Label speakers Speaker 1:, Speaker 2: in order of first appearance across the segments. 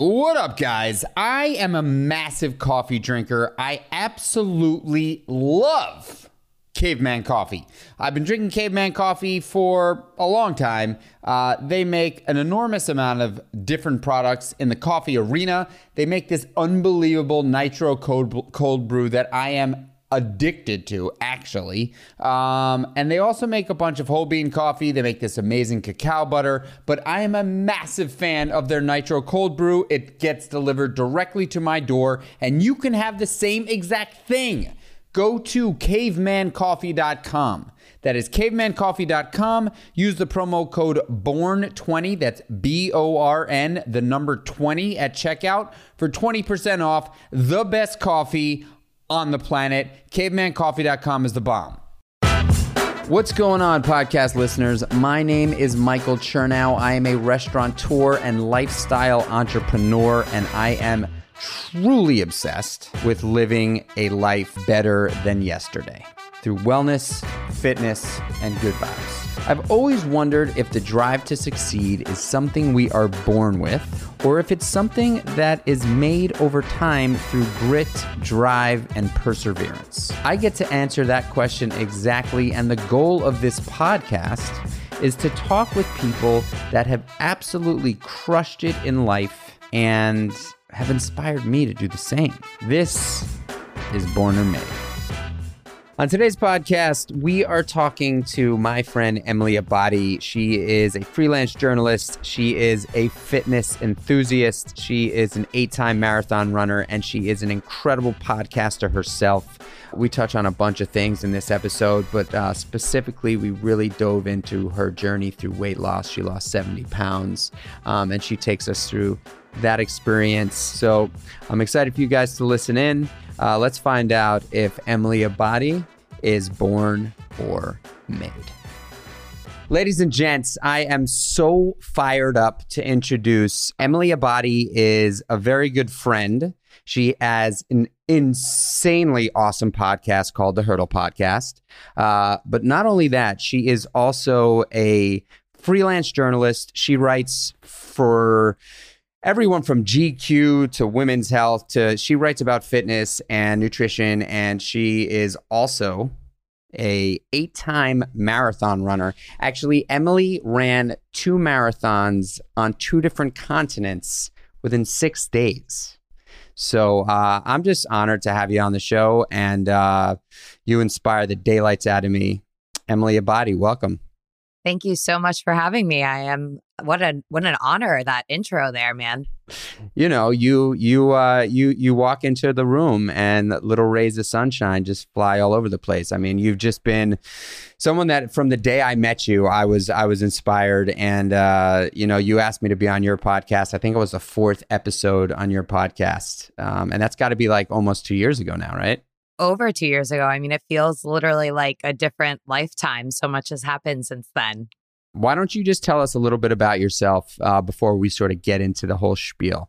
Speaker 1: What up, guys? I am a massive coffee drinker. I absolutely love Caveman Coffee. I've been drinking Caveman Coffee for a long time. Uh, they make an enormous amount of different products in the coffee arena. They make this unbelievable nitro cold, cold brew that I am addicted to, actually. Um, and they also make a bunch of whole bean coffee. They make this amazing cacao butter. But I am a massive fan of their Nitro Cold Brew. It gets delivered directly to my door, and you can have the same exact thing. Go to cavemancoffee.com. That is cavemancoffee.com. Use the promo code BORN20, that's B O R N, the number 20 at checkout for 20% off the best coffee on the planet. CavemanCoffee.com is the bomb. What's going on, podcast listeners? My name is Michael Chernow. I am a restaurateur and lifestyle entrepreneur, and I am truly obsessed with living a life better than yesterday through wellness, fitness, and good vibes. I've always wondered if the drive to succeed is something we are born with, or if it's something that is made over time through grit, drive, and perseverance. I get to answer that question exactly, and the goal of this podcast is to talk with people that have absolutely crushed it in life and have inspired me to do the same. This is Born or Made. On today's podcast, we are talking to my friend Emily Abbate. She is a freelance journalist. She is a fitness enthusiast. She is an eight time marathon runner, and she is an incredible podcaster herself. We touch on a bunch of things in this episode, but uh, specifically, we really dove into her journey through weight loss. She lost 70 pounds, um, and she takes us through that experience. So I'm excited for you guys to listen in. Uh, let's find out if Emily Abbate is born or made. Ladies and gents, I am so fired up to introduce Emily Abbate is a very good friend. She has an insanely awesome podcast called the Hurdle Podcast. Uh, but not only that, she is also a freelance journalist. She writes for everyone from GQ to women's health to she writes about fitness and nutrition and she is also a eight-time marathon runner. Actually, Emily ran two marathons on two different continents within 6 days. So uh, I'm just honored to have you on the show, and uh, you inspire the daylights out of me. Emily Abbate, welcome.
Speaker 2: Thank you so much for having me. I am what a what an honor that intro there, man.
Speaker 1: You know, you you uh you you walk into the room and little rays of sunshine just fly all over the place. I mean, you've just been someone that from the day I met you, I was I was inspired and uh you know, you asked me to be on your podcast. I think it was the fourth episode on your podcast. Um and that's got to be like almost 2 years ago now, right?
Speaker 2: Over two years ago. I mean, it feels literally like a different lifetime. So much has happened since then.
Speaker 1: Why don't you just tell us a little bit about yourself uh, before we sort of get into the whole spiel?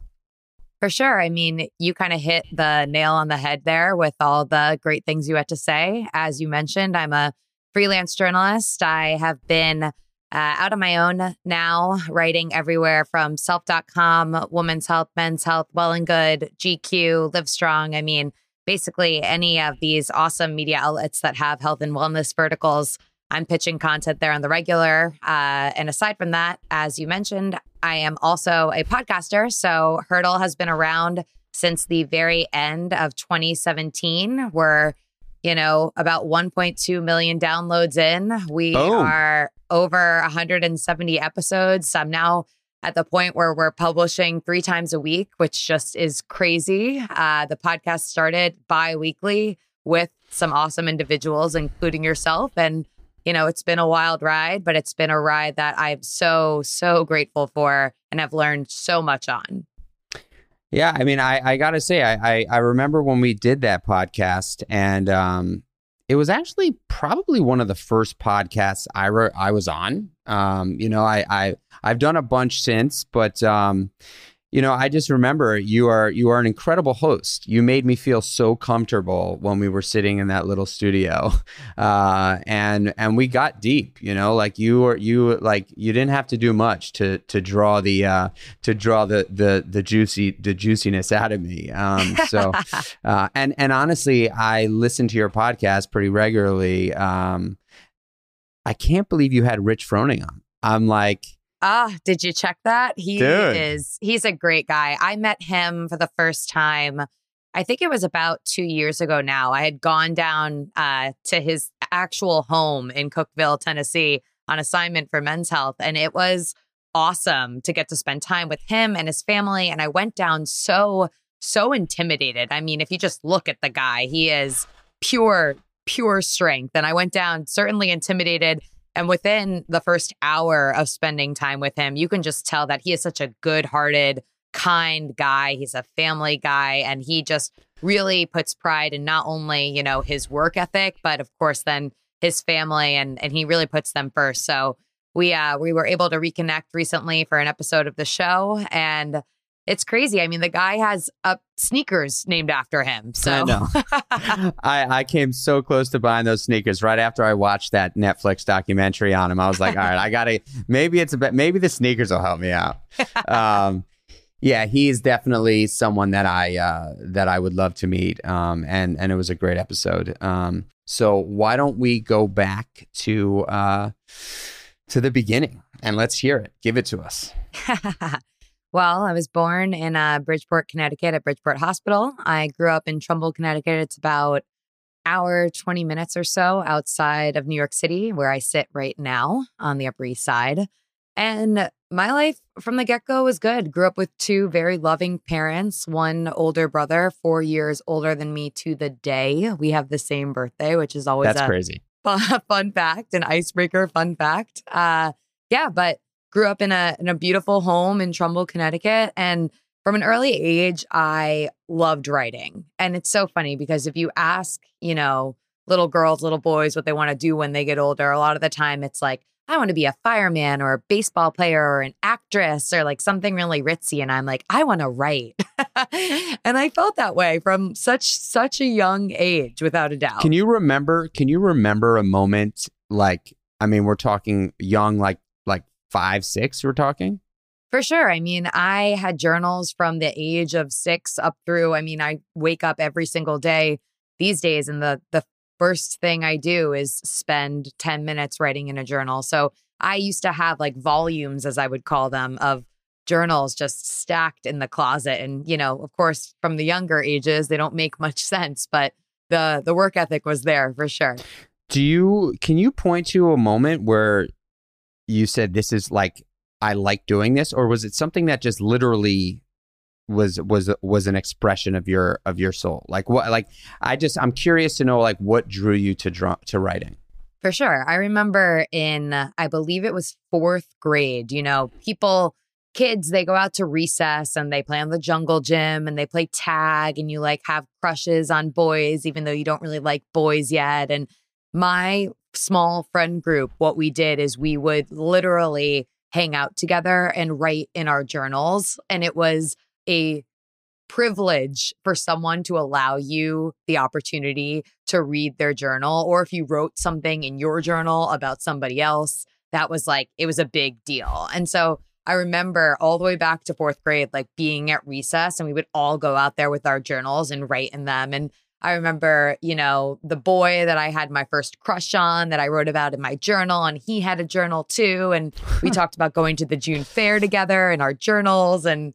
Speaker 2: For sure. I mean, you kind of hit the nail on the head there with all the great things you had to say. As you mentioned, I'm a freelance journalist. I have been uh, out on my own now, writing everywhere from self.com, women's health, men's health, well and good, GQ, Live Strong. I mean, basically any of these awesome media outlets that have health and wellness verticals. I'm pitching content there on the regular. Uh, and aside from that, as you mentioned, I am also a podcaster. So Hurdle has been around since the very end of 2017. We're, you know, about 1.2 million downloads in. We are over 170 episodes. I'm now at the point where we're publishing three times a week, which just is crazy. Uh, the podcast started bi weekly with some awesome individuals, including yourself. And, you know, it's been a wild ride, but it's been a ride that I'm so, so grateful for and have learned so much on.
Speaker 1: Yeah, I mean, I, I gotta say, I, I, I remember when we did that podcast, and um, it was actually probably one of the first podcasts I re- I was on. Um, you know, I, I I've done a bunch since, but um, you know, I just remember you are you are an incredible host. You made me feel so comfortable when we were sitting in that little studio, uh, and and we got deep. You know, like you were you like you didn't have to do much to to draw the uh, to draw the the the juicy the juiciness out of me. Um, so, uh, and and honestly, I listen to your podcast pretty regularly. Um, I can't believe you had Rich Froning on. I'm like
Speaker 2: Ah, did you check that? He
Speaker 1: Dude.
Speaker 2: is he's a great guy. I met him for the first time. I think it was about two years ago now. I had gone down uh, to his actual home in Cookeville, Tennessee on assignment for men's health. And it was awesome to get to spend time with him and his family. And I went down so, so intimidated. I mean, if you just look at the guy, he is pure, pure strength. And I went down certainly intimidated. And within the first hour of spending time with him, you can just tell that he is such a good hearted, kind guy. He's a family guy and he just really puts pride in not only, you know, his work ethic, but of course then his family and and he really puts them first. So we uh we were able to reconnect recently for an episode of the show and it's crazy. I mean, the guy has uh, sneakers named after him. So
Speaker 1: I know. I, I came so close to buying those sneakers right after I watched that Netflix documentary on him. I was like, all right, I gotta maybe it's a bit maybe the sneakers will help me out. Um, yeah, he is definitely someone that I uh, that I would love to meet. Um, and and it was a great episode. Um, so why don't we go back to uh, to the beginning and let's hear it. Give it to us.
Speaker 2: well, I was born in uh, Bridgeport, Connecticut at Bridgeport Hospital. I grew up in Trumbull, Connecticut. It's about hour 20 minutes or so outside of New York City, where I sit right now on the Upper East Side. And my life from the get go was good. Grew up with two very loving parents, one older brother, four years older than me to the day. We have the same birthday, which is always
Speaker 1: That's
Speaker 2: a
Speaker 1: crazy.
Speaker 2: fun, fun fact, an icebreaker fun fact. Uh, yeah, but grew up in a in a beautiful home in Trumbull, Connecticut, and from an early age, I loved writing. And it's so funny because if you ask, you know, little girls, little boys what they want to do when they get older, a lot of the time it's like, I want to be a fireman or a baseball player or an actress or like something really ritzy. And I'm like, I want to write. and I felt that way from such such a young age, without a doubt.
Speaker 1: Can you remember? Can you remember a moment like? I mean, we're talking young, like five, six. We're talking.
Speaker 2: For sure. I mean, I had journals from the age of six up through. I mean, I wake up every single day these days, and the the first thing I do is spend ten minutes writing in a journal. So I used to have like volumes, as I would call them, of journals just stacked in the closet. And you know, of course, from the younger ages, they don't make much sense, but the the work ethic was there for sure.
Speaker 1: Do you? Can you point to a moment where you said this is like I like doing this, or was it something that just literally was was was an expression of your of your soul? Like what? Like I just I'm curious to know like what drew you to draw to writing.
Speaker 2: For sure. I remember in, I believe it was fourth grade, you know, people, kids, they go out to recess and they play on the jungle gym and they play tag and you like have crushes on boys, even though you don't really like boys yet. And my small friend group, what we did is we would literally hang out together and write in our journals. And it was a privilege for someone to allow you the opportunity to read their journal. Or if you wrote something in your journal about somebody else, that was like, it was a big deal. And so I remember all the way back to fourth grade, like being at recess and we would all go out there with our journals and write in them. And I remember, you know, the boy that I had my first crush on that I wrote about in my journal, and he had a journal too. And we talked about going to the June fair together in our journals. And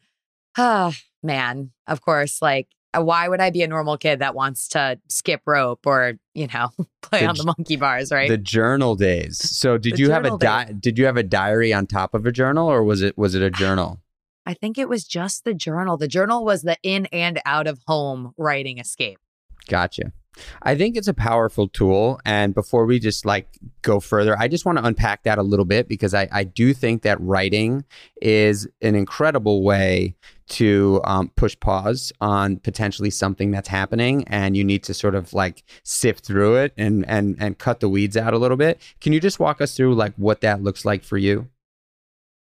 Speaker 2: ah, man, of course, like, uh, why would I be a normal kid that wants to skip rope or, you know, play
Speaker 1: The
Speaker 2: on the monkey bars, right?
Speaker 1: The journal days. So did you have a di- did you have a diary on top of a journal, or was it was it a journal?
Speaker 2: I think it was just the journal. The journal was the in and out of home writing escape.
Speaker 1: Gotcha. I think it's a powerful tool. And before we just like go further, I just want to unpack that a little bit because I, I do think that writing is an incredible way to um, push pause on potentially something that's happening and you need to sort of like sift through it and and and cut the weeds out a little bit. Can you just walk us through like what that looks like for you?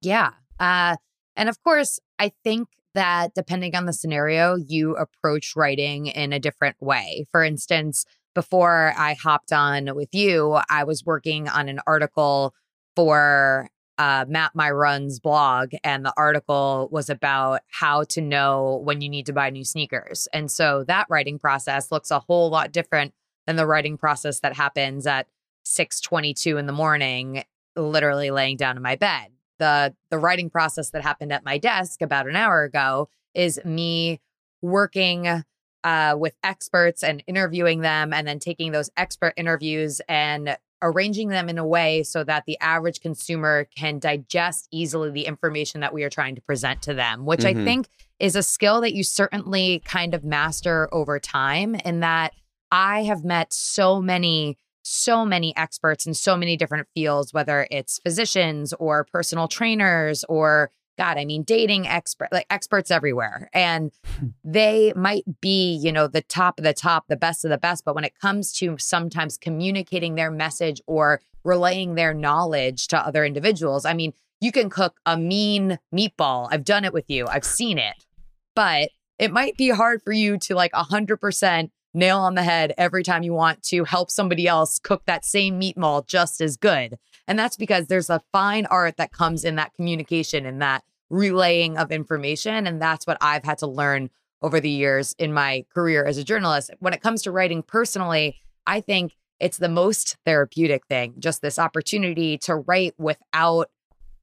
Speaker 2: Yeah. Uh, and of course, I think that depending on the scenario, you approach writing in a different way. For instance, before I hopped on with you, I was working on an article for uh, MapMyRun's blog, and the article was about how to know when you need to buy new sneakers. And so that writing process looks a whole lot different than the writing process that happens at 6:22 in the morning, literally laying down in my bed. The the writing process that happened at my desk about an hour ago is me working uh, with experts and interviewing them, and then taking those expert interviews and arranging them in a way so that the average consumer can digest easily the information that we are trying to present to them, which mm-hmm. I think is a skill that you certainly kind of master over time. In that I have met so many so many experts in so many different fields, whether it's physicians or personal trainers or God, I mean, dating expert, like experts everywhere. And hmm. they might be, you know, the top of the top, the best of the best. But when it comes to sometimes communicating their message or relaying their knowledge to other individuals, I mean, you can cook a mean meatball. I've done it with you, I've seen it. But it might be hard for you to like 100% nail on the head every time you want to help somebody else cook that same meatball just as good. And that's because there's a fine art that comes in that communication and that relaying of information. And that's what I've had to learn over the years in my career as a journalist. When it comes to writing personally, I think it's the most therapeutic thing, just this opportunity to write without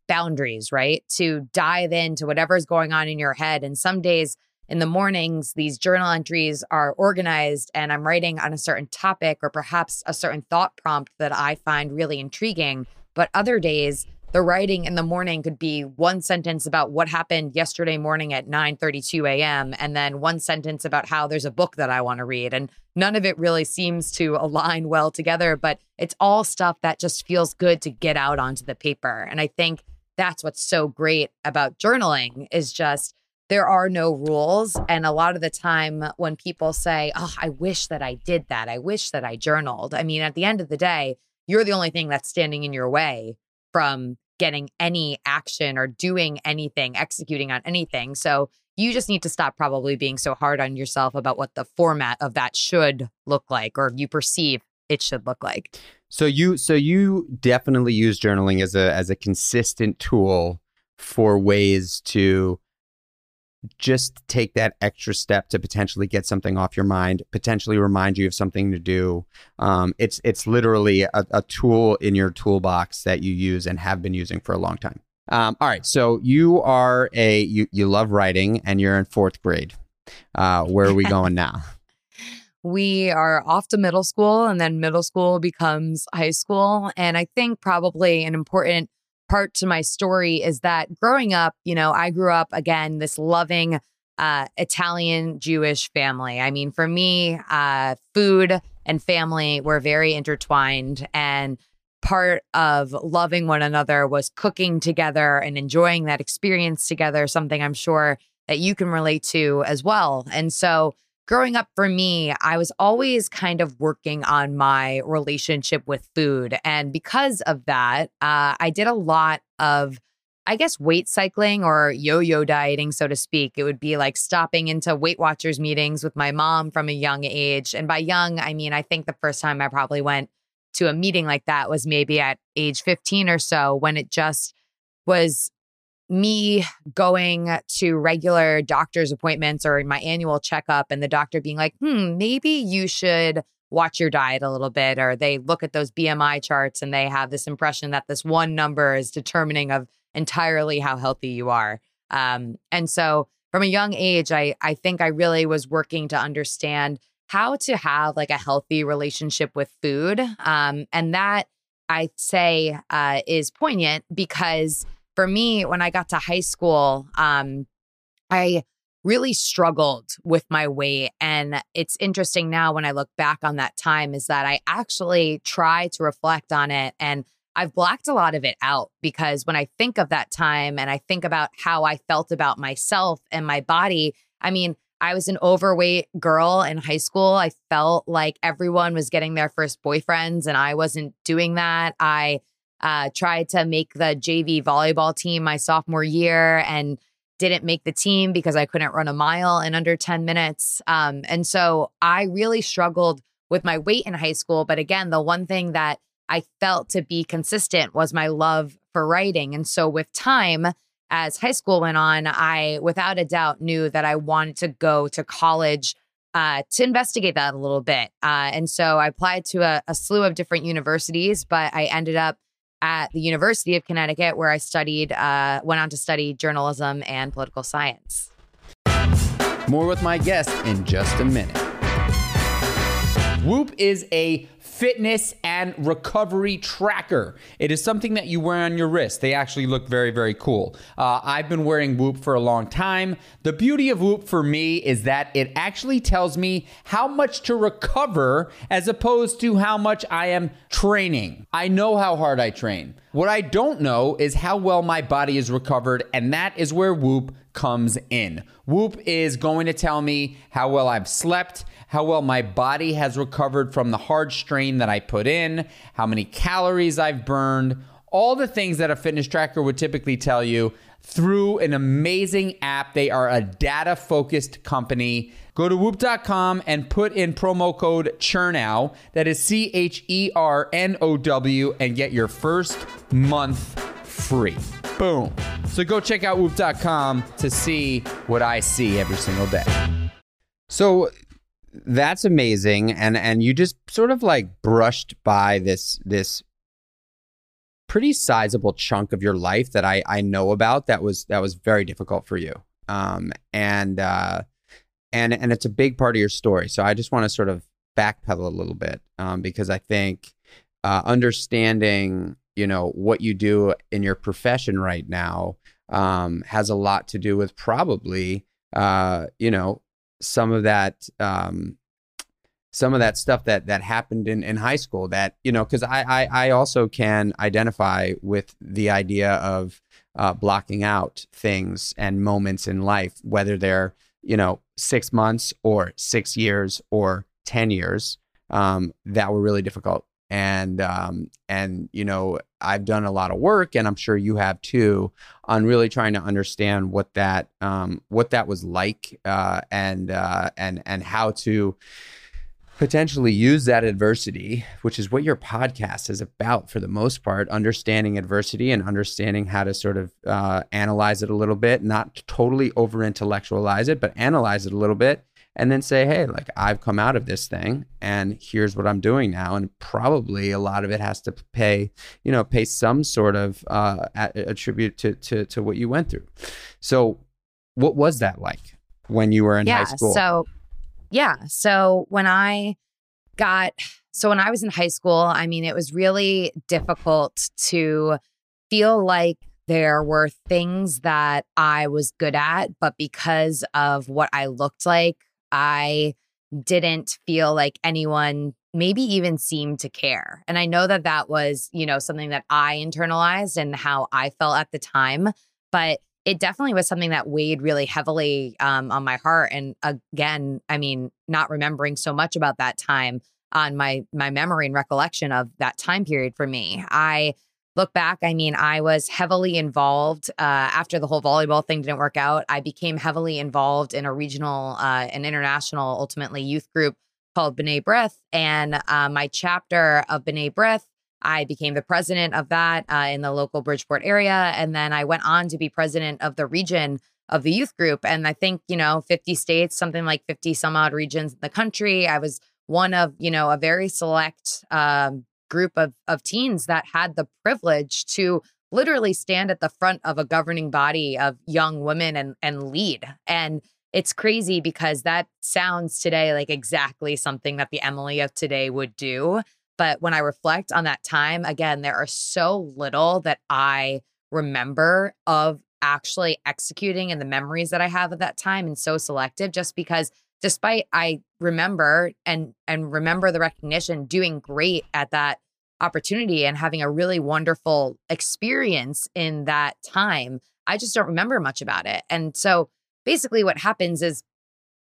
Speaker 2: boundaries, right? To dive into whatever's going on in your head. And some days, in the mornings, these journal entries are organized and I'm writing on a certain topic or perhaps a certain thought prompt that I find really intriguing. But other days, the writing in the morning could be one sentence about what happened yesterday morning at 9:32 a.m. and then one sentence about how there's a book that I want to read and none of it really seems to align well together but it's all stuff that just feels good to get out onto the paper and I think that's what's so great about journaling is just there are no rules. And a lot of the time, when people say, Oh, I wish that I did that, I wish that I journaled. I mean, at the end of the day, you're the only thing that's standing in your way from getting any action or doing anything, executing on anything. So you just need to stop probably being so hard on yourself about what the format of that should look like or you perceive it should look like.
Speaker 1: So you so you definitely use journaling as a as a consistent tool for ways to just take that extra step to potentially get something off your mind, potentially remind you of something to do. Um, it's it's literally a, a, tool in your toolbox that you use and have been using for a long time. Um, all right, so you are a you you love writing and you're in fourth grade. Uh, where are we going now?
Speaker 2: we are off to middle school, and then middle school becomes high school, and I think probably an important part to my story is that growing up, you know, I grew up again, this loving uh, Italian Jewish family. I mean, for me, uh, food and family were very intertwined. And part of loving one another was cooking together and enjoying that experience together, something I'm sure that you can relate to as well. And so, growing up for me, I was always kind of working on my relationship with food. And because of that, uh, I did a lot of, I guess, weight cycling or yo yo dieting, so to speak. It would be like stopping into Weight Watchers meetings with my mom from a young age. And by young, I mean, I think the first time I probably went to a meeting like that was maybe at age 15 or so when it just was me going to regular doctor's appointments or my annual checkup and the doctor being like, hmm, maybe you should watch your diet a little bit. Or they look at those BMI charts and they have this impression that this one number is determining of entirely how healthy you are. Um, and so from a young age, I, I think I really was working to understand how to have like a healthy relationship with food. Um, and that I say uh, is poignant because for me, when I got to high school, um, I really struggled with my weight. And it's interesting now when I look back on that time, is that I actually try to reflect on it and I've blacked a lot of it out because when I think of that time and I think about how I felt about myself and my body, I mean, I was an overweight girl in high school. I felt like everyone was getting their first boyfriends and I wasn't doing that. I uh, tried to make the JV volleyball team my sophomore year. And didn't make the team because I couldn't run a mile in under 10 minutes. Um, and so I really struggled with my weight in high school. But again, the one thing that I felt to be consistent was my love for writing. And so with time, as high school went on, I without a doubt knew that I wanted to go to college uh, to investigate that a little bit. Uh, and so I applied to a, a slew of different universities, but I ended up at the University of Connecticut, where I studied, uh, went on to study journalism and political science.
Speaker 1: More with my guest in just a minute. Whoop is a fitness and recovery tracker. It is something that you wear on your wrist. They actually look very, very cool. Uh, I've been wearing Whoop for a long time. The beauty of Whoop for me is that it actually tells me how much to recover as opposed to how much I am training. I know how hard I train. What I don't know is how well my body is recovered, and that is where Whoop comes in. Whoop is going to tell me how well I've slept, how well my body has recovered from the hard strain that I put in, how many calories I've burned, all the things that a fitness tracker would typically tell you through an amazing app. They are a data focused company. Go to whoop.com and put in promo code CHERNOW, that is C H E R N O W, and get your first month free. Boom. So go check out whoop.com to see what I see every single day. So that's amazing and and you just sort of like brushed by this this pretty sizable chunk of your life that I I know about that was that was very difficult for you. Um and uh and and it's a big part of your story. So I just want to sort of backpedal a little bit um because I think uh understanding, you know, what you do in your profession right now um has a lot to do with probably uh you know some of that um, some of that stuff that that happened in, in high school that you know because I, I I also can identify with the idea of uh, blocking out things and moments in life whether they're you know six months or six years or ten years um, that were really difficult. And um, and you know I've done a lot of work, and I'm sure you have too, on really trying to understand what that um, what that was like, uh, and uh, and and how to potentially use that adversity, which is what your podcast is about for the most part, understanding adversity and understanding how to sort of uh, analyze it a little bit, not totally over intellectualize it, but analyze it a little bit and then say, hey, like I've come out of this thing and here's what I'm doing now. And probably a lot of it has to pay, you know, pay some sort of uh, attribute to, to, to what you went through. So, what was that like when you were in
Speaker 2: yeah,
Speaker 1: high school?
Speaker 2: So, yeah. So, when I got, so when I was in high school, I mean, it was really difficult to feel like there were things that I was good at, but because of what I looked like I didn't feel like anyone maybe even seemed to care. And I know that that was, you know, something that I internalized and how I felt at the time, but it definitely was something that weighed really heavily um, on my heart. And again, I mean, not remembering so much about that time on my my memory and recollection of that time period for me. I look back, I mean, I was heavily involved uh, after the whole volleyball thing didn't work out. I became heavily involved in a regional uh, and international, ultimately, youth group called B'nai B'rith. And uh, my chapter of B'nai B'rith, I became the president of that uh, in the local Bridgeport area. And then I went on to be president of the region of the youth group. And I think, you know, 50 states, something like 50 some odd regions in the country. I was one of, you know, a very select um, group of, of teens that had the privilege to literally stand at the front of a governing body of young women and, and lead. And it's crazy because that sounds today like exactly something that the Emily of today would do. But when I reflect on that time, again, there are so little that I remember of actually executing and the memories that I have of that time and so selective just because despite I remember and and remember the recognition doing great at that opportunity and having a really wonderful experience in that time, I just don't remember much about it. And so basically what happens is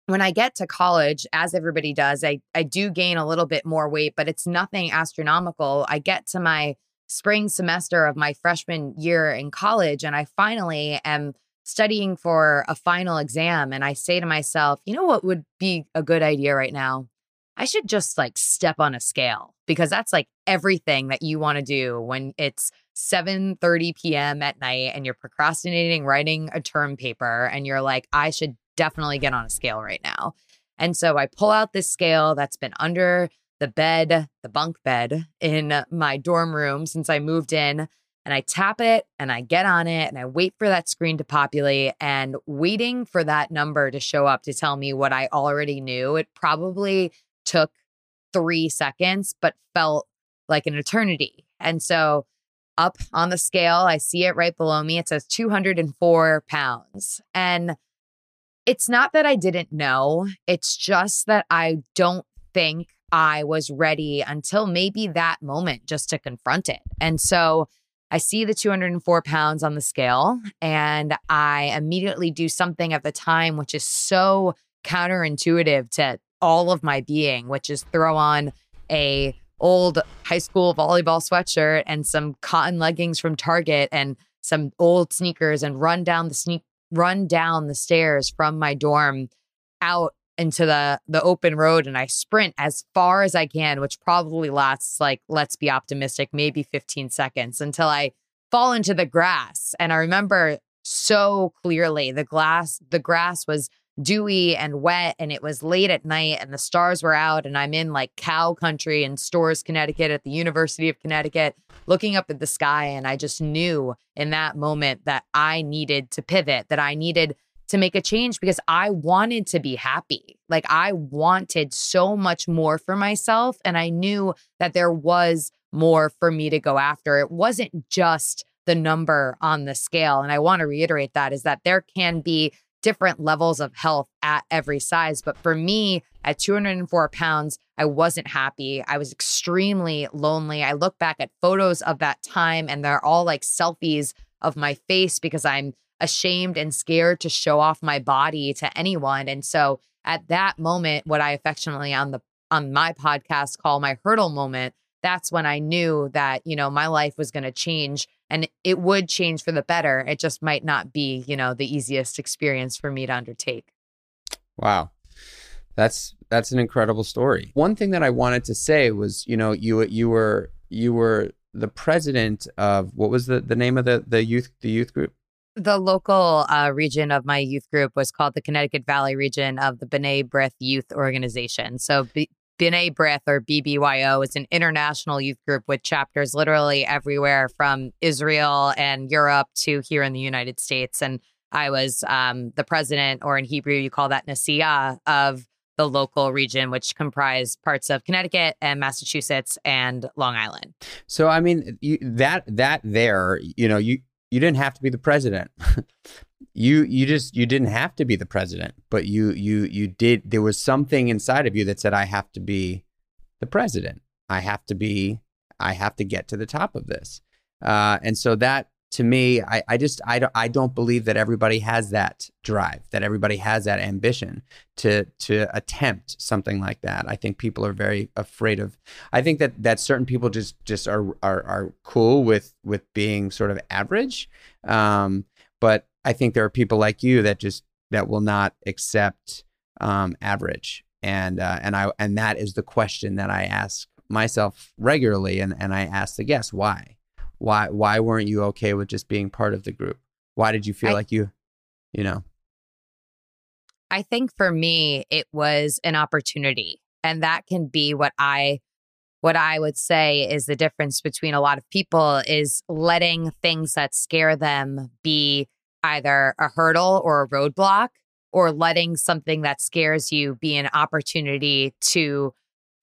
Speaker 2: when I get to college, as everybody does, I, I do gain a little bit more weight, but it's nothing astronomical. I get to my spring semester of my freshman year in college, and I finally am studying for a final exam and I say to myself, you know what would be a good idea right now? I should just like step on a scale because that's like everything that you want to do when it's 7:30 p.m. at night and you're procrastinating writing a term paper and you're like I should definitely get on a scale right now. And so I pull out this scale that's been under the bed, the bunk bed in my dorm room since I moved in and I tap it and I get on it and I wait for that screen to populate and waiting for that number to show up to tell me what I already knew. It probably took three seconds, but felt like an eternity. And so up on the scale, I see it right below me. It says 204 pounds. And it's not that I didn't know, it's just that I don't think I was ready until maybe that moment just to confront it. And so I see the 204 pounds on the scale and I immediately do something at the time, which is so counterintuitive to all of my being, which is throw on a old high school volleyball sweatshirt and some cotton leggings from Target and some old sneakers and run down the sneak run down the stairs from my dorm out into the the open road and I sprint as far as I can, which probably lasts like let's be optimistic, maybe 15 seconds until I fall into the grass. And I remember so clearly the glass the grass was dewy and wet and it was late at night and the stars were out and I'm in like cow country in Storrs, Connecticut at the University of Connecticut looking up at the sky and I just knew in that moment that I needed to pivot that I needed to make a change because I wanted to be happy. Like I wanted so much more for myself. And I knew that there was more for me to go after. It wasn't just the number on the scale. And I want to reiterate that is that there can be different levels of health at every size. But for me, at 204 pounds, I wasn't happy. I was extremely lonely. I look back at photos of that time and they're all like selfies of my face because I'm ashamed and scared to show off my body to anyone. And so at that moment, what I affectionately on the on my podcast call my hurdle moment, that's when I knew that, you know, my life was going to change and it would change for the better. It just might not be, you know, the easiest experience for me to undertake.
Speaker 1: Wow. That's that's an incredible story. One thing that I wanted to say was, you know, you you were you were the president of what was the the name of the the youth the youth group?
Speaker 2: The local uh, region of my youth group was called the Connecticut Valley region of the B'nai B'rith Youth Organization. So B- B'nai B'rith or BBYO is an international youth group with chapters literally everywhere from Israel and Europe to here in the United States. And I was um, the president, or in Hebrew, you call that N'siah, of the local region, which comprised parts of Connecticut and Massachusetts and Long Island.
Speaker 1: So, I mean, you, that that there, you know, you you didn't have to be the president. you you just you didn't have to be the president, but you you you did there was something inside of you that said I have to be the president. I have to be I have to get to the top of this. Uh, and so that to me, I, I just I don't I don't believe that everybody has that drive, that everybody has that ambition to to attempt something like that. I think people are very afraid of. I think that that certain people just just are are are cool with with being sort of average, um, but I think there are people like you that just that will not accept um, average, and uh, and I and that is the question that I ask myself regularly, and and I ask the guests why why why weren't you okay with just being part of the group? Why did you feel I, like you, you know?
Speaker 2: I think for me it was an opportunity and that can be what I what I would say is the difference between a lot of people is letting things that scare them be either a hurdle or a roadblock or letting something that scares you be an opportunity to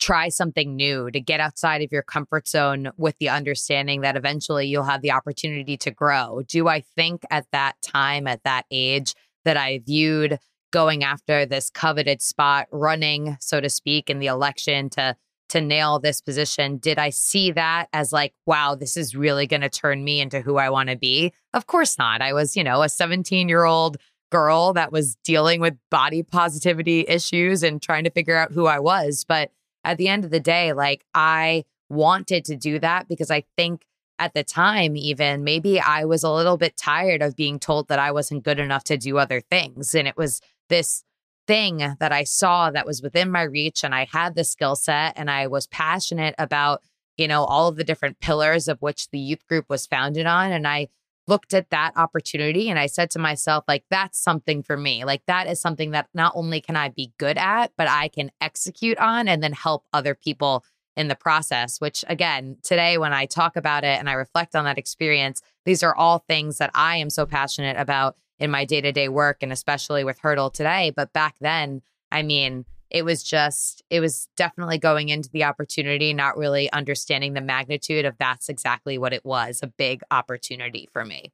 Speaker 2: try something new, to get outside of your comfort zone with the understanding that eventually you'll have the opportunity to grow. Do I think at that time, at that age, that I viewed going after this coveted spot, running, so to speak, in the election to to nail this position, did I see that as like, wow, this is really going to turn me into who I want to be? Of course not. I was, you know, a 17 year old girl that was dealing with body positivity issues and trying to figure out who I was. But at the end of the day, like I wanted to do that because I think at the time, even maybe I was a little bit tired of being told that I wasn't good enough to do other things. And it was this thing that I saw that was within my reach and I had the skill set and I was passionate about, you know, all of the different pillars of which the youth group was founded on. And I looked at that opportunity and I said to myself, like, that's something for me. Like, that is something that not only can I be good at, but I can execute on and then help other people in the process. Which, again, today, when I talk about it and I reflect on that experience, these are all things that I am so passionate about in my day to day work and especially with Hurdle today. But back then, I mean, it was just, it was definitely going into the opportunity, not really understanding the magnitude of that's exactly what it was a big opportunity for me.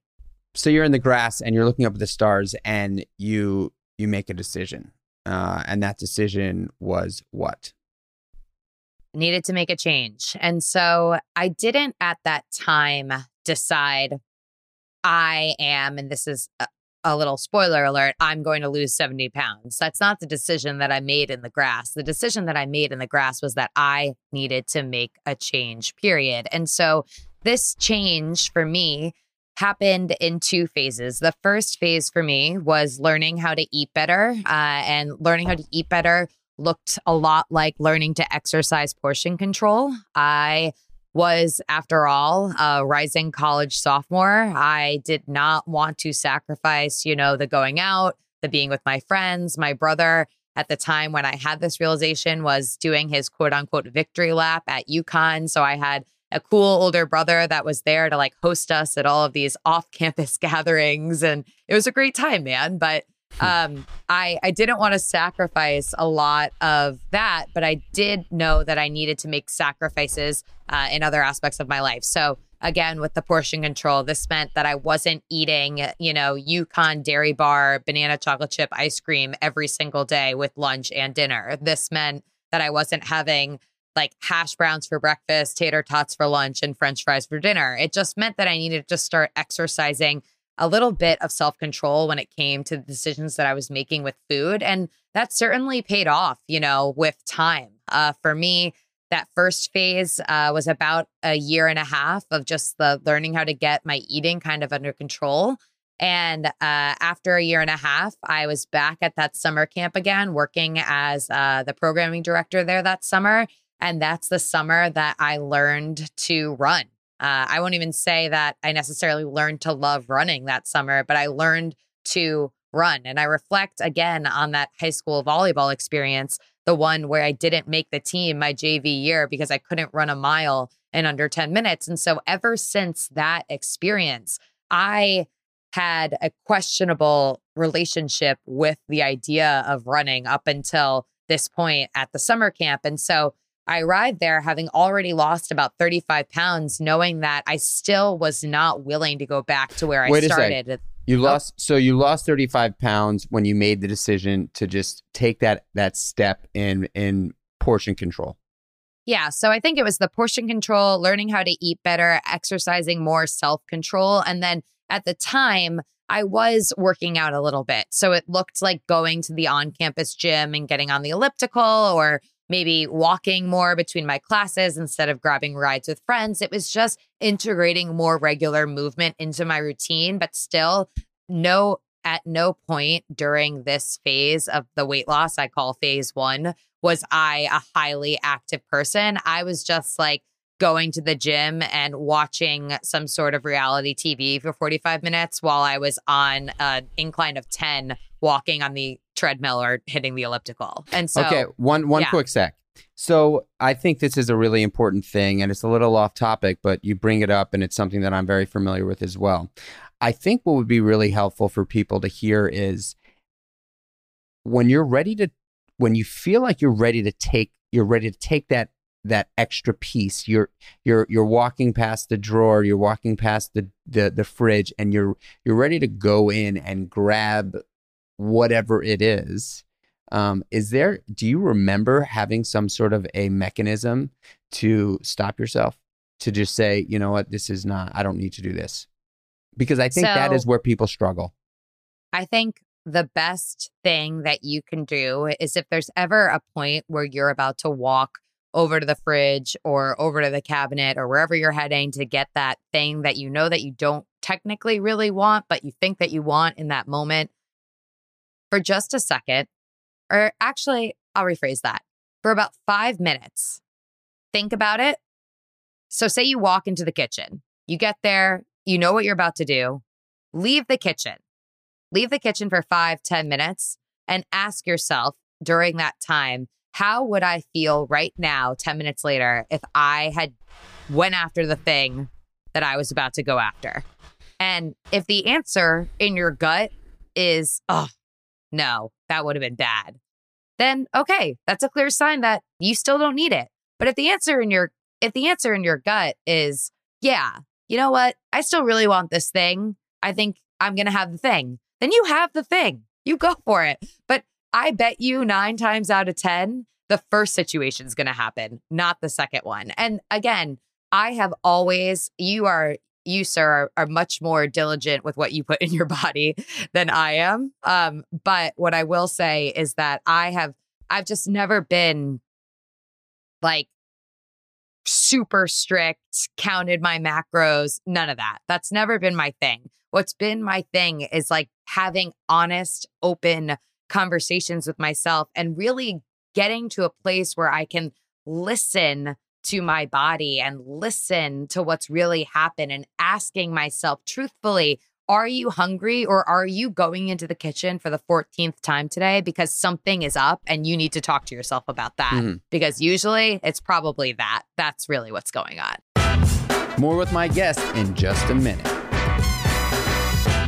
Speaker 1: So you're in the grass and you're looking up at the stars and you you make a decision. Uh, and that decision was what?
Speaker 2: Needed to make a change. And so I didn't at that time decide I am, and this is a little spoiler alert, I'm going to lose 70 pounds. That's not the decision that I made in the grass. The decision that I made in the grass was that I needed to make a change, period. And so this change for me happened in two phases. The first phase for me was learning how to eat better, uh, and learning how to eat better looked a lot like learning to exercise portion control. I was, after all, a rising college sophomore. I did not want to sacrifice, you know, the going out, the being with my friends. My brother at the time when I had this realization was doing his quote unquote victory lap at UConn. So I had a cool older brother that was there to like host us at all of these off campus gatherings. And it was a great time, man. But um, I I didn't want to sacrifice a lot of that, but I did know that I needed to make sacrifices uh, in other aspects of my life. So again, with the portion control, this meant that I wasn't eating, you know, UConn dairy bar, banana chocolate chip ice cream every single day with lunch and dinner. This meant that I wasn't having like hash browns for breakfast, tater tots for lunch, and french fries for dinner. It just meant that I needed to start exercising a little bit of self control when it came to the decisions that I was making with food. And that certainly paid off, you know, with time. Uh, for me, that first phase uh, was about a year and a half of just the learning how to get my eating kind of under control. And uh, after a year and a half, I was back at that summer camp again, working as uh, the programming director there that summer. And that's the summer that I learned to run. Uh, I won't even say that I necessarily learned to love running that summer, but I learned to run. And I reflect again on that high school volleyball experience, the one where I didn't make the team my JV year because I couldn't run a mile in under 10 minutes. And so ever since that experience, I had a questionable relationship with the idea of running up until this point at the summer camp. And so I arrived there having already lost about 35 pounds, knowing that I still was not willing to go back to where
Speaker 1: Wait
Speaker 2: I started.
Speaker 1: You oh. lost so you lost 35 pounds when you made the decision to just take that that step in in portion control.
Speaker 2: Yeah, so I think it was the portion control, learning how to eat better, exercising more self-control, and then at the time I was working out a little bit. So it looked like going to the on-campus gym and getting on the elliptical or maybe walking more between my classes instead of grabbing rides with friends. It was just integrating more regular movement into my routine, but still no at no point during this phase of the weight loss I call phase 1 was I a highly active person. I was just like going to the gym and watching some sort of reality TV for 45 minutes while I was on an incline of 10 walking on the treadmill or hitting the elliptical. And so
Speaker 1: Okay, one one
Speaker 2: yeah.
Speaker 1: quick sec. So I think this is a really important thing and it's a little off topic, but you bring it up and it's something that I'm very familiar with as well. I think what would be really helpful for people to hear is when you're ready to when you feel like you're ready to take you're ready to take that that extra piece you're you're you're walking past the drawer you're walking past the the the fridge and you're you're ready to go in and grab whatever it is um, is there do you remember having some sort of a mechanism to stop yourself? To just say you know what? This is not i don't need to do this. Because i think that
Speaker 2: So-
Speaker 1: is where people struggle.
Speaker 2: I think the best thing that you can do is if there's ever a point where you're about to walk over to the fridge or over to the cabinet or wherever you're heading to get that thing that you know that you don't technically really want, but you think that you want in that moment for just a second, or actually, I'll rephrase that for about five minutes. Think about it. So, say you walk into the kitchen, you get there, you know what you're about to do, leave the kitchen, leave the kitchen for five, ten minutes, and ask yourself during that time, how would I feel right now, 10 minutes later, if I had went after the thing that I was about to go after? And if the answer in your gut is, oh, no, that would have been bad, then okay, that's a clear sign that you still don't need it. But if the answer in your if the answer in your gut is, yeah, you know what? I still really want this thing. I think I'm going to have the thing. Then you have the thing. You go for it. But I bet you 9 times out of 10 the first situation is going to happen, not the second one. And again, I have always you are you, sir, are, are, much more diligent with what you put in your body than I am. Um, but what I will say is that I have, I've just never been like super strict, counted my macros, none of that. That's never been my thing. What's been my thing is like having honest, open conversations with myself and really getting to a place where I can listen to my body and listen to what's really happened and asking myself truthfully, are you hungry or are you going into the kitchen for the 14th time today because something is up and you need to talk to yourself about that? Mm-hmm. Because usually it's probably that. That's really what's going on.
Speaker 1: More with my guest in just a minute.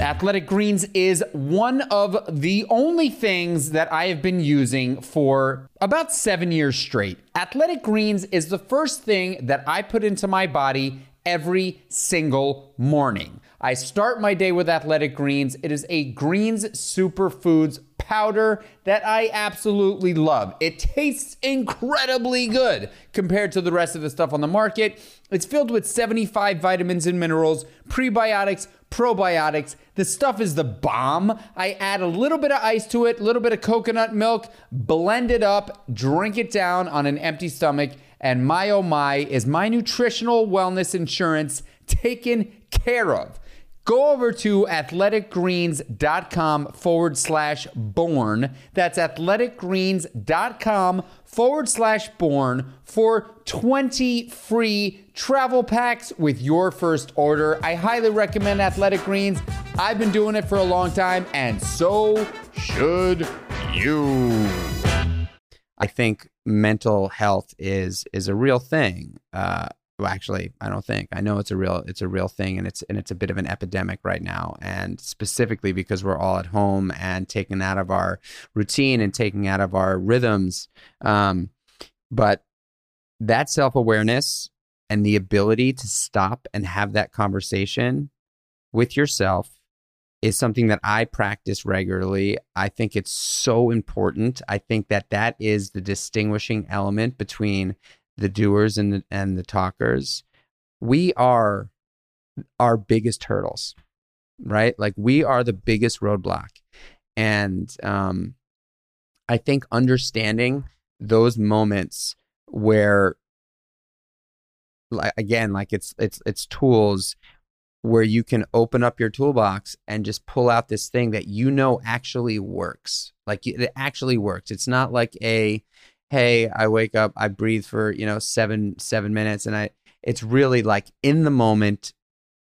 Speaker 1: Athletic Greens is one of the only things that I have been using for about seven years straight. Athletic Greens is the first thing that I put into my body every single morning. I start my day with Athletic Greens. It is a greens superfoods powder that I absolutely love. It tastes incredibly good compared to the rest of the stuff on the market. It's filled with 75 vitamins and minerals, prebiotics, probiotics. The stuff is the bomb. I add a little bit of ice to it, a little bit of coconut milk, blend it up, drink it down on an empty stomach, and my oh my, is my nutritional wellness insurance taken care of go over to athleticgreens.com forward slash born. That's athleticgreens.com forward slash born for 20 free travel packs with your first order. I highly recommend Athletic Greens. I've been doing it for a long time, and so should you. I think mental health is is a real thing. Uh, well, actually, I don't think. I know it's a real it's a real thing and it's and it's a bit of an epidemic right now. And specifically because we're all at home and taken out of our routine and taken out of our rhythms. Um, but that self-awareness and the ability to stop and have that conversation with yourself is something that I practice regularly. I think it's so important. I think that that is the distinguishing element between the doers and the, and the talkers, we are our biggest hurdles, right? Like we are the biggest roadblock. And um, I think understanding those moments where like again like it's it's it's tools where you can open up your toolbox and just pull out this thing that you know actually works like it actually works it's not like a hey, I wake up, I breathe for, you know, seven, seven minutes. And I, it's really like in the moment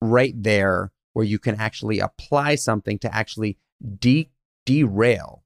Speaker 1: right there where you can actually apply something to actually de- derail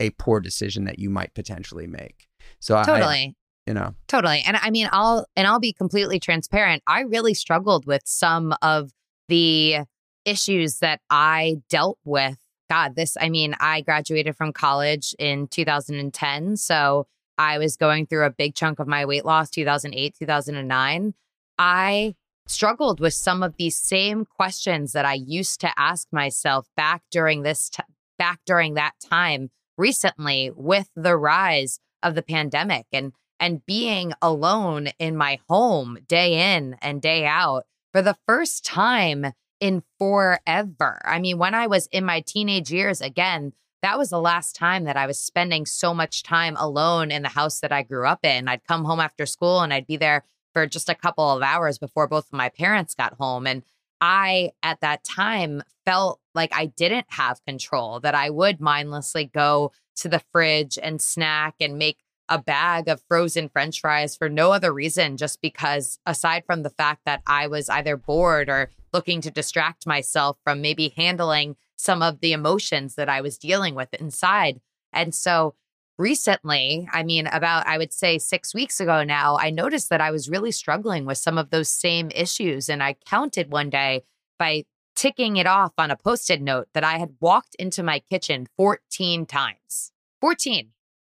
Speaker 1: a poor decision that you might potentially make. So
Speaker 2: totally.
Speaker 1: I, you know
Speaker 2: totally and i mean i'll and i'll be completely transparent i really struggled with some of the issues that i dealt with God, this, I mean, I graduated from college in 2010. So I was going through a big chunk of my weight loss 2008, 2009. I struggled with some of these same questions that I used to ask myself back during this, t- back during that time recently with the rise of the pandemic and, and being alone in my home day in and day out for the first time in forever. I mean, when I was in my teenage years, again, that was the last time that I was spending so much time alone in the house that I grew up in. I'd come home after school and I'd be there for just a couple of hours before both of my parents got home. And I, at that time, felt like I didn't have control, that I would mindlessly go to the fridge and snack and make a bag of frozen french fries for no other reason, just because, aside from the fact that I was either bored or looking to distract myself from maybe handling some of the emotions that I was dealing with inside. And so recently, I mean, about, I would say six weeks ago now, I noticed that I was really struggling with some of those same issues. And I counted one day by ticking it off on a post it note that I had walked into my kitchen 14 times. 14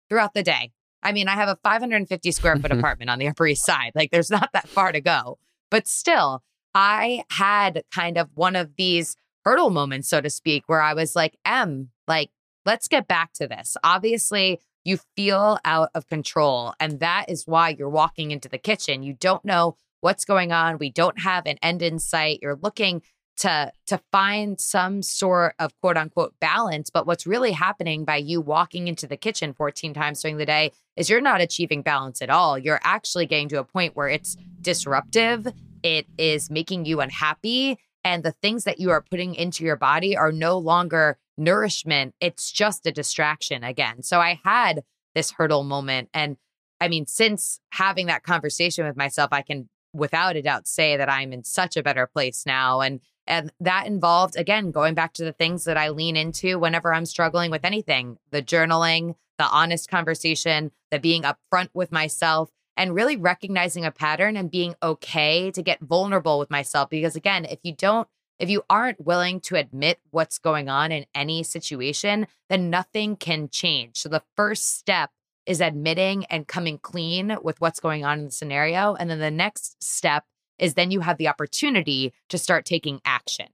Speaker 2: throughout the day. I mean, I have a 550 square foot apartment on the Upper East Side. Like, there's not that far to go. But still, I had kind of one of these hurdle moments, so to speak, where I was like, M, like, let's get back to this. Obviously, you feel out of control. And that is why you're walking into the kitchen. You don't know what's going on. We don't have an end in sight. You're looking to to find some sort of quote unquote balance but what's really happening by you walking into the kitchen 14 times during the day is you're not achieving balance at all you're actually getting to a point where it's disruptive it is making you unhappy and the things that you are putting into your body are no longer nourishment it's just a distraction again. So i had this hurdle moment and i mean since having that conversation with myself i can without a doubt say that i'm in such a better place now and and that involved, again, going back to the things that I lean into whenever I'm struggling with anything the journaling, the honest conversation, the being upfront with myself, and really recognizing a pattern and being okay to get vulnerable with myself. Because again, if you don't, if you aren't willing to admit what's going on in any situation, then nothing can change. So the first step is admitting and coming clean with what's going on in the scenario. And then the next step is then you have the opportunity to start taking action.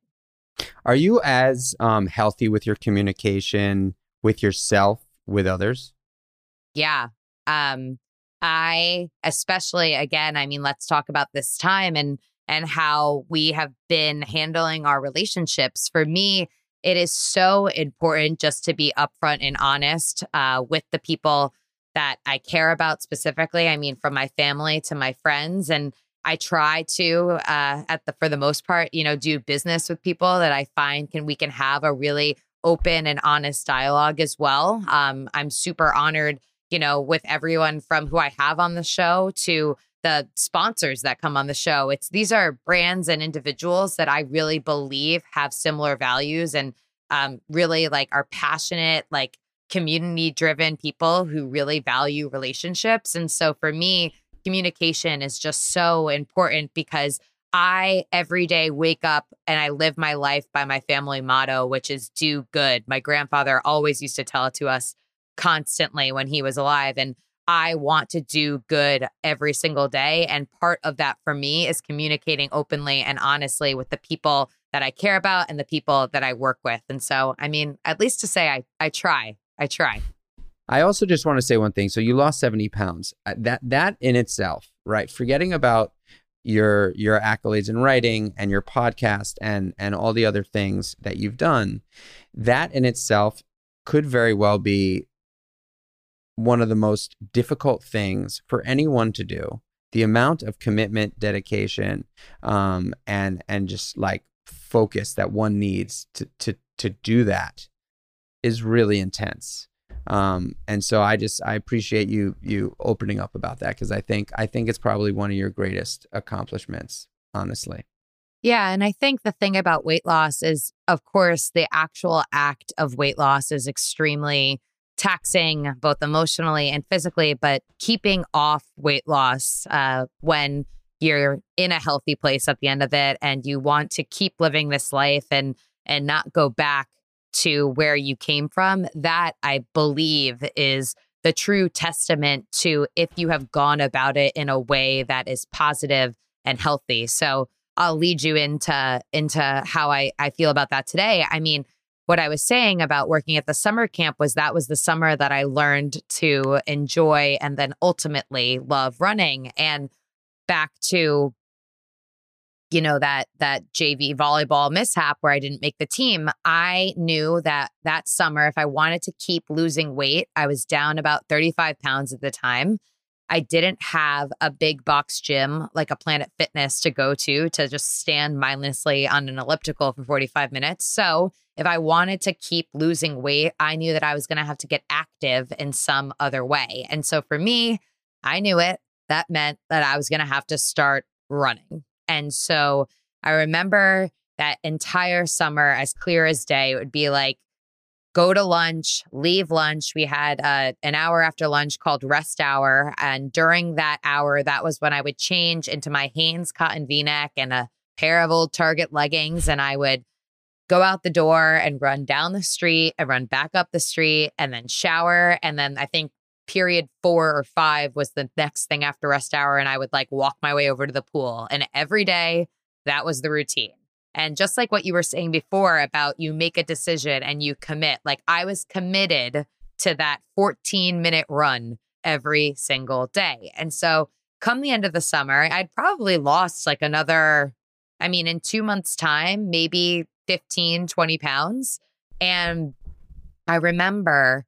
Speaker 1: Are you as um, healthy with your communication with yourself, with others?
Speaker 2: Yeah. Um, I especially again, I mean, let's talk about this time and and how we have been handling our relationships. For me, it is so important just to be upfront and honest uh, with the people that I care about specifically. I mean, from my family to my friends, and I try to, uh, at the for the most part, you know, do business with people that I find can we can have a really open and honest dialogue as well. Um, I'm super honored, you know, with everyone from who I have on the show to the sponsors that come on the show. It's these are brands and individuals that I really believe have similar values and um, really like are passionate, like community driven people who really value relationships. And so for me, communication is just so important because I every day wake up and I live my life by my family motto, which is do good. My grandfather always used to tell it to us constantly when he was alive. And I want to do good every single day. And part of that for me is communicating openly and honestly with the people that I care about and the people that I work with. And so, I mean, at least to say I, I try, I try.
Speaker 1: I also just want to say one thing. So you lost 70 pounds. Uh, that that in itself, right? Forgetting about your your accolades in writing and your podcast and and all the other things that you've done, that in itself could very well be one of the most difficult things for anyone to do. The amount of commitment, dedication, um, and and just like focus that one needs to to to do that is really intense. Um, and so I just I appreciate you you opening up about that because I think I think it's probably one of your greatest accomplishments, honestly.
Speaker 2: Yeah, and I think the thing about weight loss is, of course, the actual act of weight loss is extremely taxing, both emotionally and physically. But keeping off weight loss uh, when you're in a healthy place at the end of it, and you want to keep living this life and and not go back to where you came from, that I believe is the true testament to if you have gone about it in a way that is positive and healthy. So I'll lead you into into how I, I feel about that today. I mean, what I was saying about working at the summer camp was that was the summer that I learned to enjoy and then ultimately love running. And back to you know that that JV volleyball mishap where I didn't make the team, I knew that that summer if I wanted to keep losing weight, I was down about 35 pounds at the time. I didn't have a big box gym like a Planet Fitness to go to to just stand mindlessly on an elliptical for 45 minutes. So, if I wanted to keep losing weight, I knew that I was going to have to get active in some other way. And so for me, I knew it. That meant that I was going to have to start running. And so I remember that entire summer as clear as day. It would be like, go to lunch, leave lunch. We had uh, an hour after lunch called rest hour. And during that hour, that was when I would change into my Hanes cotton v neck and a pair of old Target leggings. And I would go out the door and run down the street and run back up the street and then shower. And then I think period four or five was the next thing after rest hour. And I would like walk my way over to the pool. And every day, that was the routine. And just like what you were saying before about you make a decision and you commit, like I was committed to that 14 minute run every single day. And so come the end of the summer, I'd probably lost like another, I mean, in two months' time, maybe 15, 20 pounds. And I remember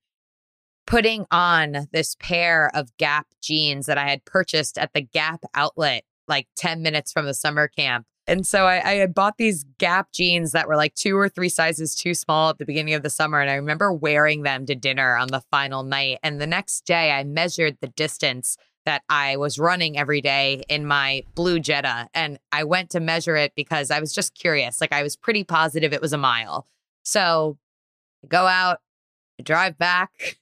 Speaker 2: putting on this pair of Gap jeans that I had purchased at the Gap outlet like 10 minutes from the summer camp. And so I, I, had bought these Gap jeans that were like two or three sizes too small at the beginning of the summer. And I remember wearing them to dinner on the final night. And the next day, I measured the distance that I was running every day in my blue Jetta. And I went to measure it because I was just curious. Like I was pretty positive it was a mile. So I go out, I drive back,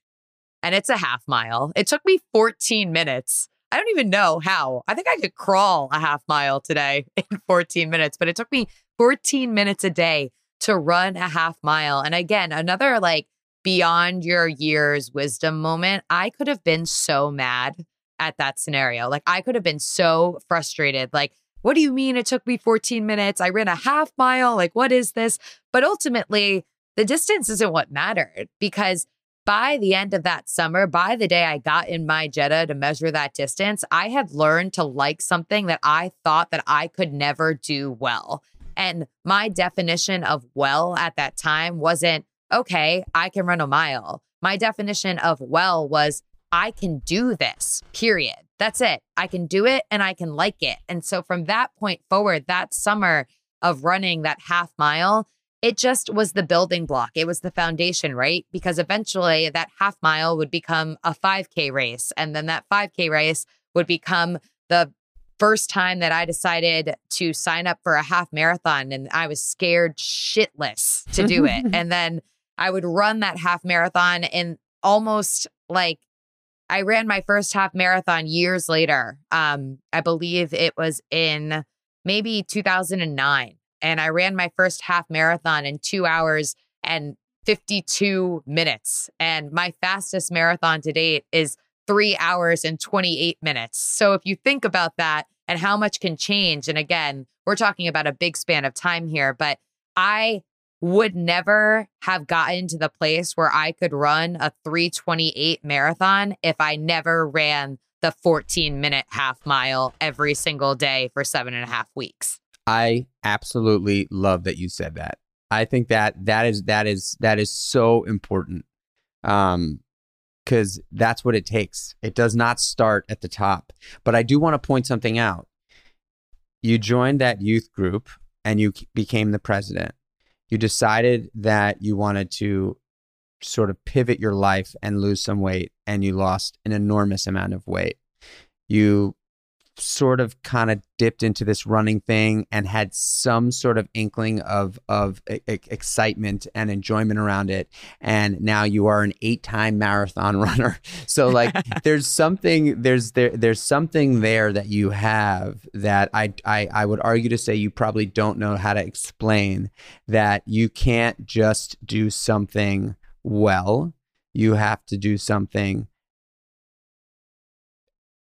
Speaker 2: and it's a half mile. It took me 14 minutes. I don't even know how. I think I could crawl a half mile today in 14 minutes, but it took me 14 minutes a day to run a half mile. And again, another like beyond your years wisdom moment. I could have been so mad at that scenario. Like I could have been so frustrated. Like, what do you mean it took me 14 minutes? I ran a half mile. Like, what is this? But ultimately, the distance isn't what mattered because by the end of that summer, by the day I got in my Jetta to measure that distance, I had learned to like something that I thought that I could never do well. And my definition of well at that time wasn't, okay, I can run a mile. My definition of well was, I can do this, period. That's it. I can do it and I can like it. And so from that point forward, that summer of running that half mile, it just was the building block. It was the foundation, right? Because eventually that half mile would become a 5K race. And then that 5K race would become the first time that I decided to sign up for a half marathon. And I was scared shitless to do it. and then I would run that half marathon and almost like I ran my first half marathon years later. Um, I believe it was in maybe 2009 and I ran my first half marathon in two hours and 52 minutes. And my fastest marathon to date is three hours and 28 minutes. So if you think about that and how much can change, and again, we're talking about a big span of time here, but I would never have gotten to the place where I could run a 328 marathon if I never ran the 14 minute half mile every single day for seven and a half weeks.
Speaker 1: I absolutely love that you said that. I think that that is that is that is so important. Um cuz that's what it takes. It does not start at the top. But I do want to point something out. You joined that youth group and you became the president. You decided that you wanted to sort of pivot your life and lose some weight and you lost an enormous amount of weight. You sort of kind of dipped into this running thing and had some sort of inkling of of excitement and enjoyment around it. And now you are an eight-time marathon runner. So like there's something there's there there's something there that you have that I, I I would argue to say you probably don't know how to explain that you can't just do something well. You have to do something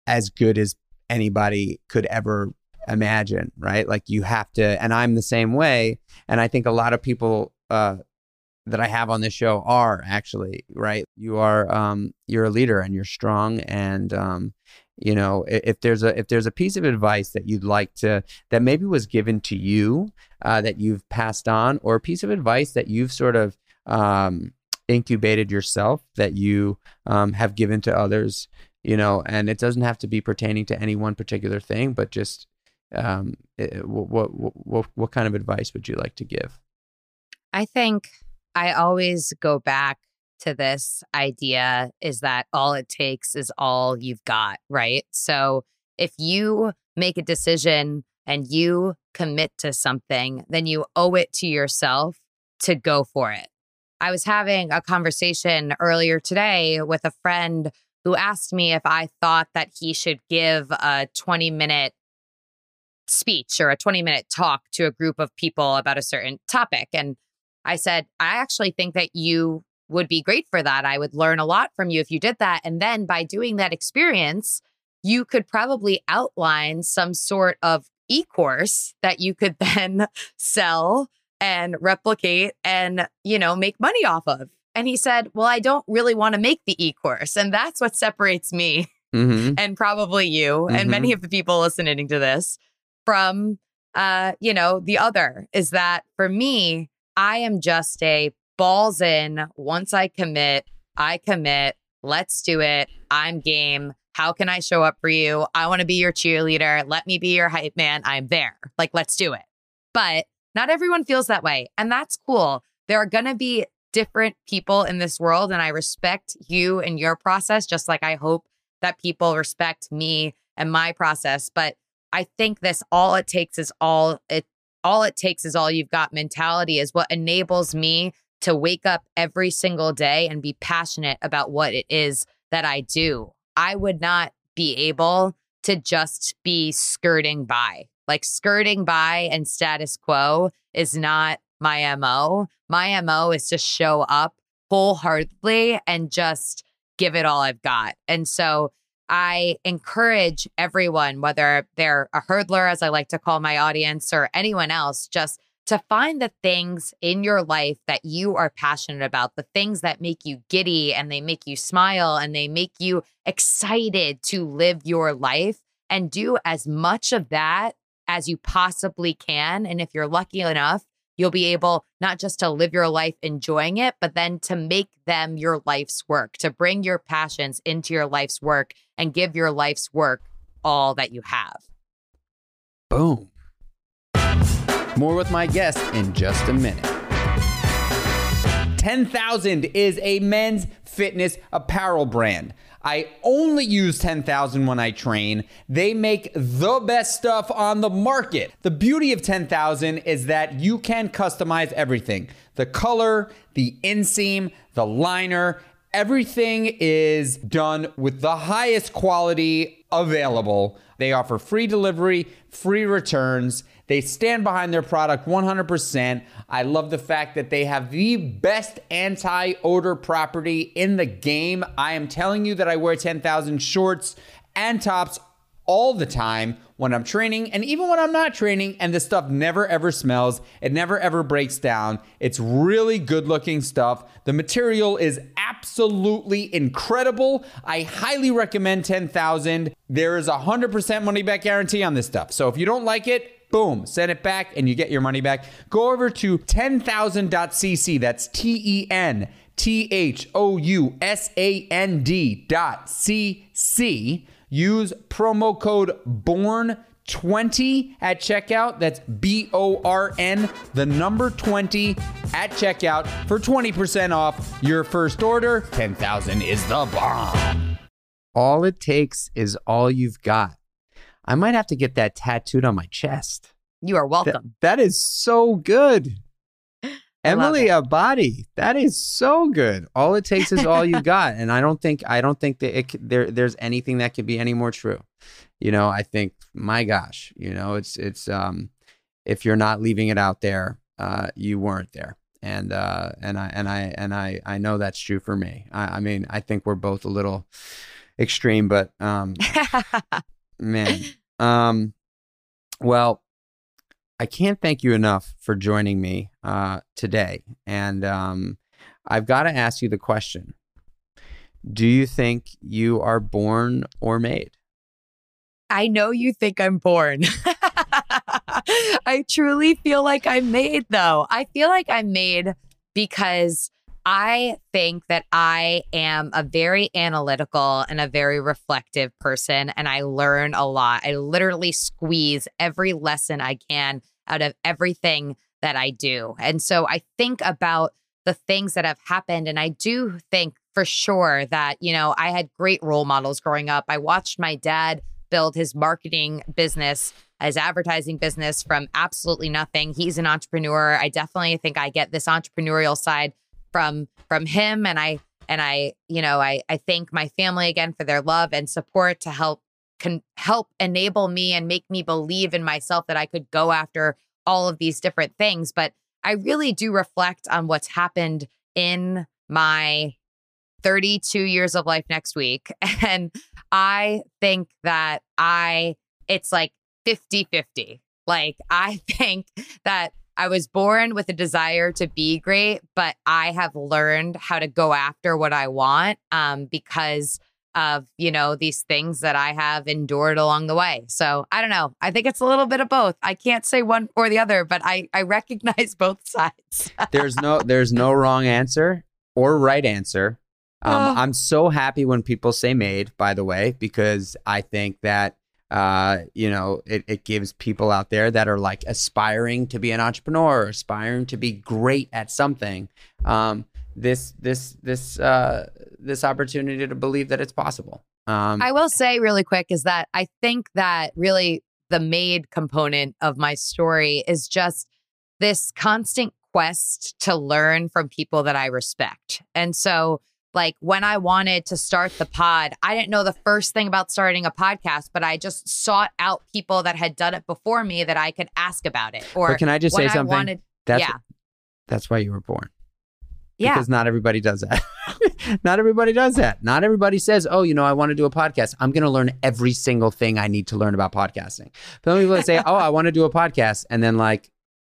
Speaker 1: as good as anybody could ever imagine, right? Like you have to, and I'm the same way. And I think a lot of people uh, that I have on this show are actually right. You are, um, you're a leader and you're strong, and um, you know if there's a if there's a piece of advice that you'd like to that maybe was given to you uh, that you've passed on or a piece of advice that you've sort of um, incubated yourself that you um, have given to others you know and it doesn't have to be pertaining to any one particular thing but just um, it, what, what what what kind of advice would you like to give
Speaker 2: i think i always go back to this idea is that all it takes is all you've got, right? So if you make a decision and you commit to something, then you owe it to yourself to go for it. I was having a conversation earlier today with a friend who asked me if I thought that he should give a 20 minute speech or a 20 minute talk to a group of people about a certain topic. And I said, I actually think that you would be great for that. I would learn a lot from you if you did that. And then by doing that experience, you could probably outline some sort of e course that you could then sell and replicate and, you know, make money off of. And he said, Well, I don't really want to make the e course. And that's what separates me mm-hmm. and probably you mm-hmm. and many of the people listening to this from, uh, you know, the other is that for me, I am just a balls in. Once I commit, I commit. Let's do it. I'm game. How can I show up for you? I want to be your cheerleader. Let me be your hype man. I'm there. Like, let's do it. But not everyone feels that way. And that's cool. There are going to be different people in this world. And I respect you and your process, just like I hope that people respect me and my process. But I think this all it takes is all it all it takes is all you've got mentality is what enables me to wake up every single day and be passionate about what it is that I do. I would not be able to just be skirting by. Like skirting by and status quo is not my MO. My MO is to show up wholeheartedly and just give it all I've got. And so I encourage everyone, whether they're a hurdler, as I like to call my audience, or anyone else, just to find the things in your life that you are passionate about, the things that make you giddy and they make you smile and they make you excited to live your life and do as much of that as you possibly can. And if you're lucky enough, you'll be able not just to live your life enjoying it, but then to make them your life's work, to bring your passions into your life's work and give your life's work all that you have.
Speaker 1: Boom. More with my guest in just a minute. 10,000 is a men's fitness apparel brand. I only use 10,000 when I train. They make the best stuff on the market. The beauty of 10,000 is that you can customize everything the color, the inseam, the liner. Everything is done with the highest quality available. They offer free delivery, free returns. They stand behind their product 100%. I love the fact that they have the best anti odor property in the game. I am telling you that I wear 10,000 shorts and tops all the time when I'm training and even when I'm not training, and this stuff never ever smells. It never ever breaks down. It's really good looking stuff. The material is absolutely incredible. I highly recommend 10,000. There is a 100% money back guarantee on this stuff. So if you don't like it, Boom, send it back and you get your money back. Go over to 10,000.cc. That's T E N T H O U S A N D dot C C. Use promo code BORN 20 at checkout. That's B O R N, the number 20 at checkout for 20% off your first order. 10,000 is the bomb. All it takes is all you've got. I might have to get that tattooed on my chest.
Speaker 2: You are welcome.
Speaker 1: Th- that is so good. Emily Abbate, that is so good. All it takes is all you got, and I don't think I don't think that it, there there's anything that could be any more true. You know, I think my gosh, you know, it's it's um if you're not leaving it out there, uh, you weren't there, and uh, and I and I and I I know that's true for me. I, I mean, I think we're both a little extreme, but um, man, um, well, I can't thank you enough for joining me uh, today. And um, I've got to ask you the question Do you think you are born or made?
Speaker 2: I know you think I'm born. I truly feel like I'm made, though. I feel like I'm made because I think that I am a very analytical and a very reflective person, and I learn a lot. I literally squeeze every lesson I can out of everything that I do. And so I think about the things that have happened, and I do think for sure that, you know, I had great role models growing up. I watched my dad build his marketing business his advertising business from absolutely nothing. He's an entrepreneur. I definitely think I get this entrepreneurial side from from him. And I and I, you know, I I thank my family again for their love and support to help can help enable me and make me believe in myself that I could go after all of these different things, but I really do reflect on what's happened in my 32 years of life next week. And I think that I it's like 50 50. Like, I think that I was born with a desire to be great, but I have learned how to go after what I want um, because of, you know, these things that I have endured along the way. So I don't know. I think it's a little bit of both. I can't say one or the other, but I, I recognize both sides.
Speaker 1: there's no there's no wrong answer or right answer. Um, oh. I'm so happy when people say made, by the way, because I think that uh, you know, it, it gives people out there that are like aspiring to be an entrepreneur, aspiring to be great at something, um, this this this uh, this opportunity to believe that it's possible.
Speaker 2: Um, I will say really quick is that I think that really the made component of my story is just this constant quest to learn from people that I respect, and so like when I wanted to start the pod, I didn't know the first thing about starting a podcast, but I just sought out people that had done it before me that I could ask about it. Or
Speaker 1: but can I just say something? Wanted, that's, yeah. That's why you were born.
Speaker 2: Yeah.
Speaker 1: Because not everybody does that. not everybody does that. Not everybody says, oh, you know, I want to do a podcast. I'm going to learn every single thing I need to learn about podcasting. But then people say, oh, I want to do a podcast. And then like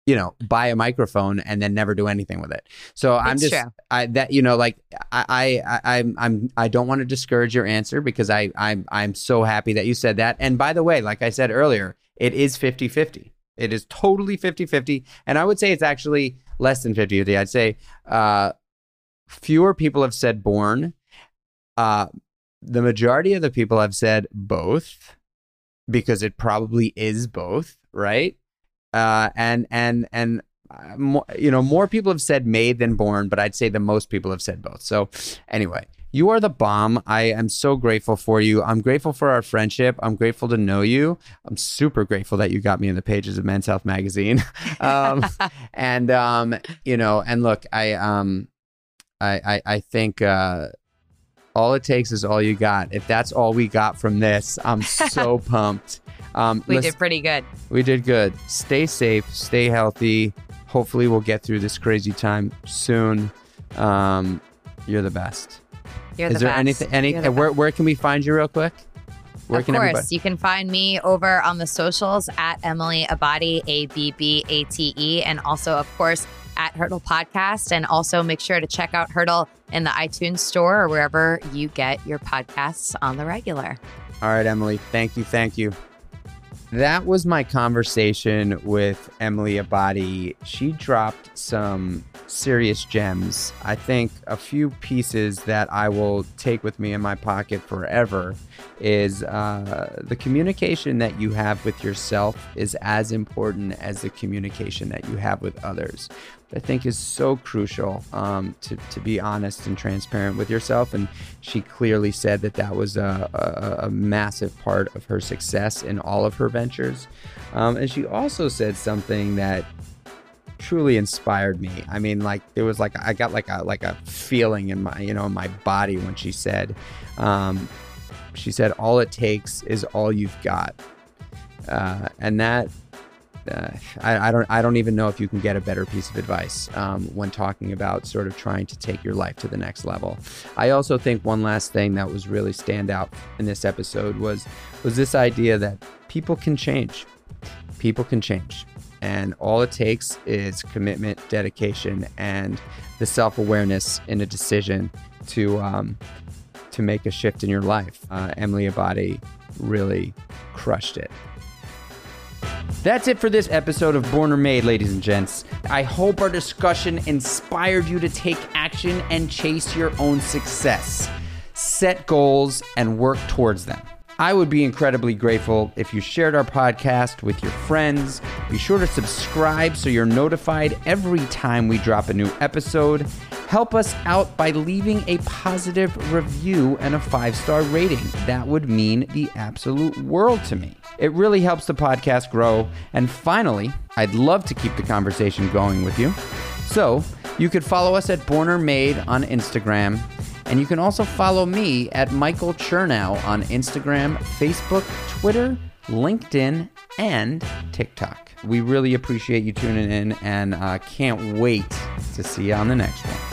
Speaker 1: you know, buy a microphone and then never do anything with it. So I'm just. I that you know, like I I I'm I'm I don't want to discourage your answer because I I'm I'm so happy that you said that. And by the way, like I said earlier, it is 50-50. It is totally 50-50. And I would say it's actually less than 50-50. I'd say uh fewer people have said born. Uh the majority of the people have said both because it probably is both, right? Uh, and and and uh, more, you know more people have said made than born, but I'd say the most people have said both. So anyway, you are the bomb. I am so grateful for you. I'm grateful for our friendship. I'm grateful to know you. I'm super grateful that you got me in the pages of Men's Health magazine. um, and um, you know, and look, I um, I I, I think. Uh, all it takes is all you got. If that's all we got from this, I'm so pumped.
Speaker 2: Um, we did pretty good.
Speaker 1: We did good. Stay safe, stay healthy. Hopefully, we'll get through this crazy time soon. Um, you're the best.
Speaker 2: You're the best.
Speaker 1: Is
Speaker 2: the
Speaker 1: there
Speaker 2: best.
Speaker 1: anything? Any? The where Where can we find you, real quick?
Speaker 2: Where of course, everybody... you can find me over on the socials at Emily Abbate, A B B A T E, and also, of course, at Hurdle Podcast. And also make sure to check out Hurdle in the iTunes store or wherever you get your podcasts on the regular.
Speaker 1: All right, Emily. Thank you. Thank you. That was my conversation with Emily Abbate. She dropped some serious gems. I think a few pieces that I will take with me in my pocket forever is uh, the communication that you have with yourself is as important as the communication that you have with others. I think is so crucial um, to, to be honest and transparent with yourself. And she clearly said that that was a, a, a massive part of her success in all of her ventures. Um, and she also said something that truly inspired me. I mean, like there was like I got like a like a feeling in my you know in my body when she said, um, she said, "All it takes is all you've got," uh, and that uh, I, I, don't I don't even know if you can get a better piece of advice um, when talking about sort of trying to take your life to the next level. I also think one last thing that was really stand out in this episode was was this idea that people can change. People can change. And all it takes is commitment, dedication, and the self awareness in a decision to um, to make a shift in your life. Uh, Emily Abbate really crushed it. That's it for this episode of Born or Made, ladies and gents. I hope our discussion inspired you to take action and chase your own success. Set goals and work towards them. I would be incredibly grateful if you shared our podcast with your friends. Be sure to subscribe so you're notified every time we drop a new episode. Help us out by leaving a positive review and a five star rating. That would mean the absolute world to me. It really helps the podcast grow. And finally, I'd love to keep the conversation going with you. So you could follow us at Born or Made on Instagram. And you can also follow me at Michael Chernow on Instagram, Facebook, Twitter, LinkedIn, and TikTok. We really appreciate you tuning in and uh, can't wait to see you on the next one.